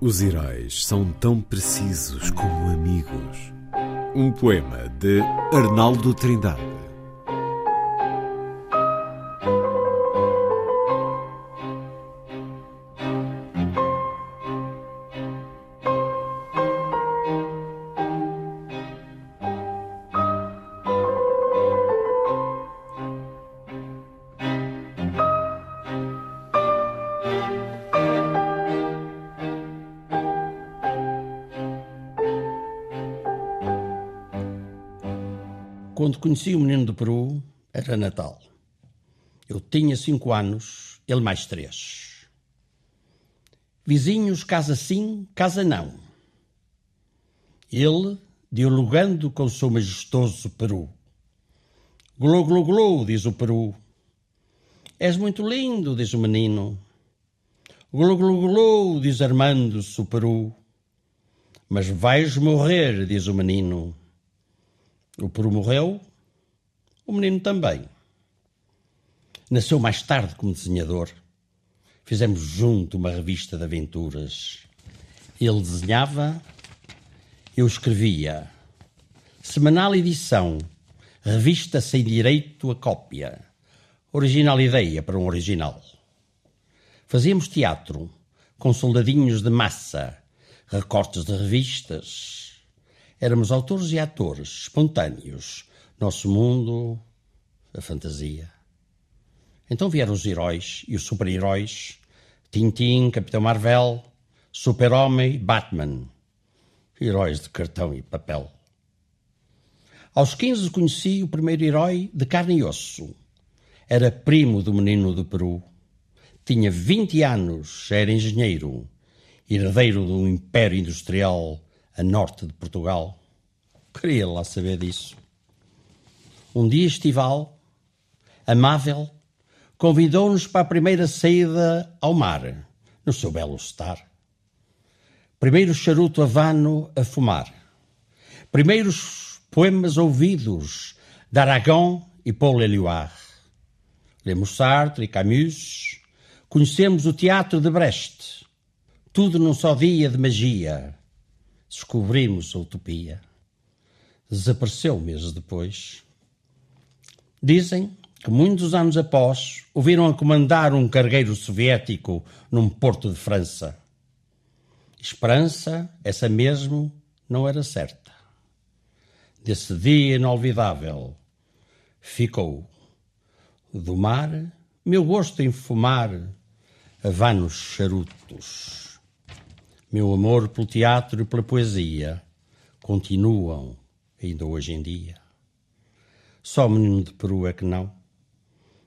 Os heróis são tão precisos como amigos. Um poema de Arnaldo Trindade. Quando conheci o menino do Peru, era Natal. Eu tinha cinco anos, ele mais três. Vizinhos, casa sim, casa não. Ele, dialogando com o seu majestoso Peru. Glou, glou, glou, diz o Peru. És muito lindo, diz o menino. Glou, glou, glou, diz Armando-se o Peru. Mas vais morrer, diz o menino. O Peru morreu, o menino também. Nasceu mais tarde como desenhador. Fizemos junto uma revista de aventuras. Ele desenhava, eu escrevia. Semanal edição, revista sem direito a cópia. Original ideia para um original. Fazíamos teatro, com soldadinhos de massa, recortes de revistas, Éramos autores e atores, espontâneos. Nosso mundo, a fantasia. Então vieram os heróis e os super-heróis. Tintin, Capitão Marvel, Super-Homem, Batman. Heróis de cartão e papel. Aos 15 conheci o primeiro herói de carne e osso. Era primo do menino do Peru. Tinha 20 anos, era engenheiro, herdeiro de um império industrial a norte de Portugal. Queria lá saber disso. Um dia estival, amável, convidou-nos para a primeira saída ao mar, no seu belo estar. Primeiro charuto havano a fumar. Primeiros poemas ouvidos de Aragon e Paul Éluard. Lemos Sartre e Camus. Conhecemos o teatro de Brest. Tudo num só dia de magia descobrimos a utopia. Desapareceu meses depois. Dizem que muitos anos após ouviram a comandar um cargueiro soviético num porto de França. Esperança, essa mesmo, não era certa. Desse dia inolvidável ficou do mar meu gosto em fumar vanos charutos. Meu amor pelo teatro e pela poesia continuam ainda hoje em dia. Só o menino de Peru é que não.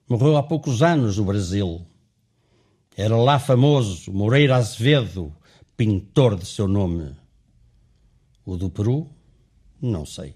Morreu há poucos anos no Brasil. Era lá famoso Moreira Azevedo, pintor de seu nome. O do Peru, não sei.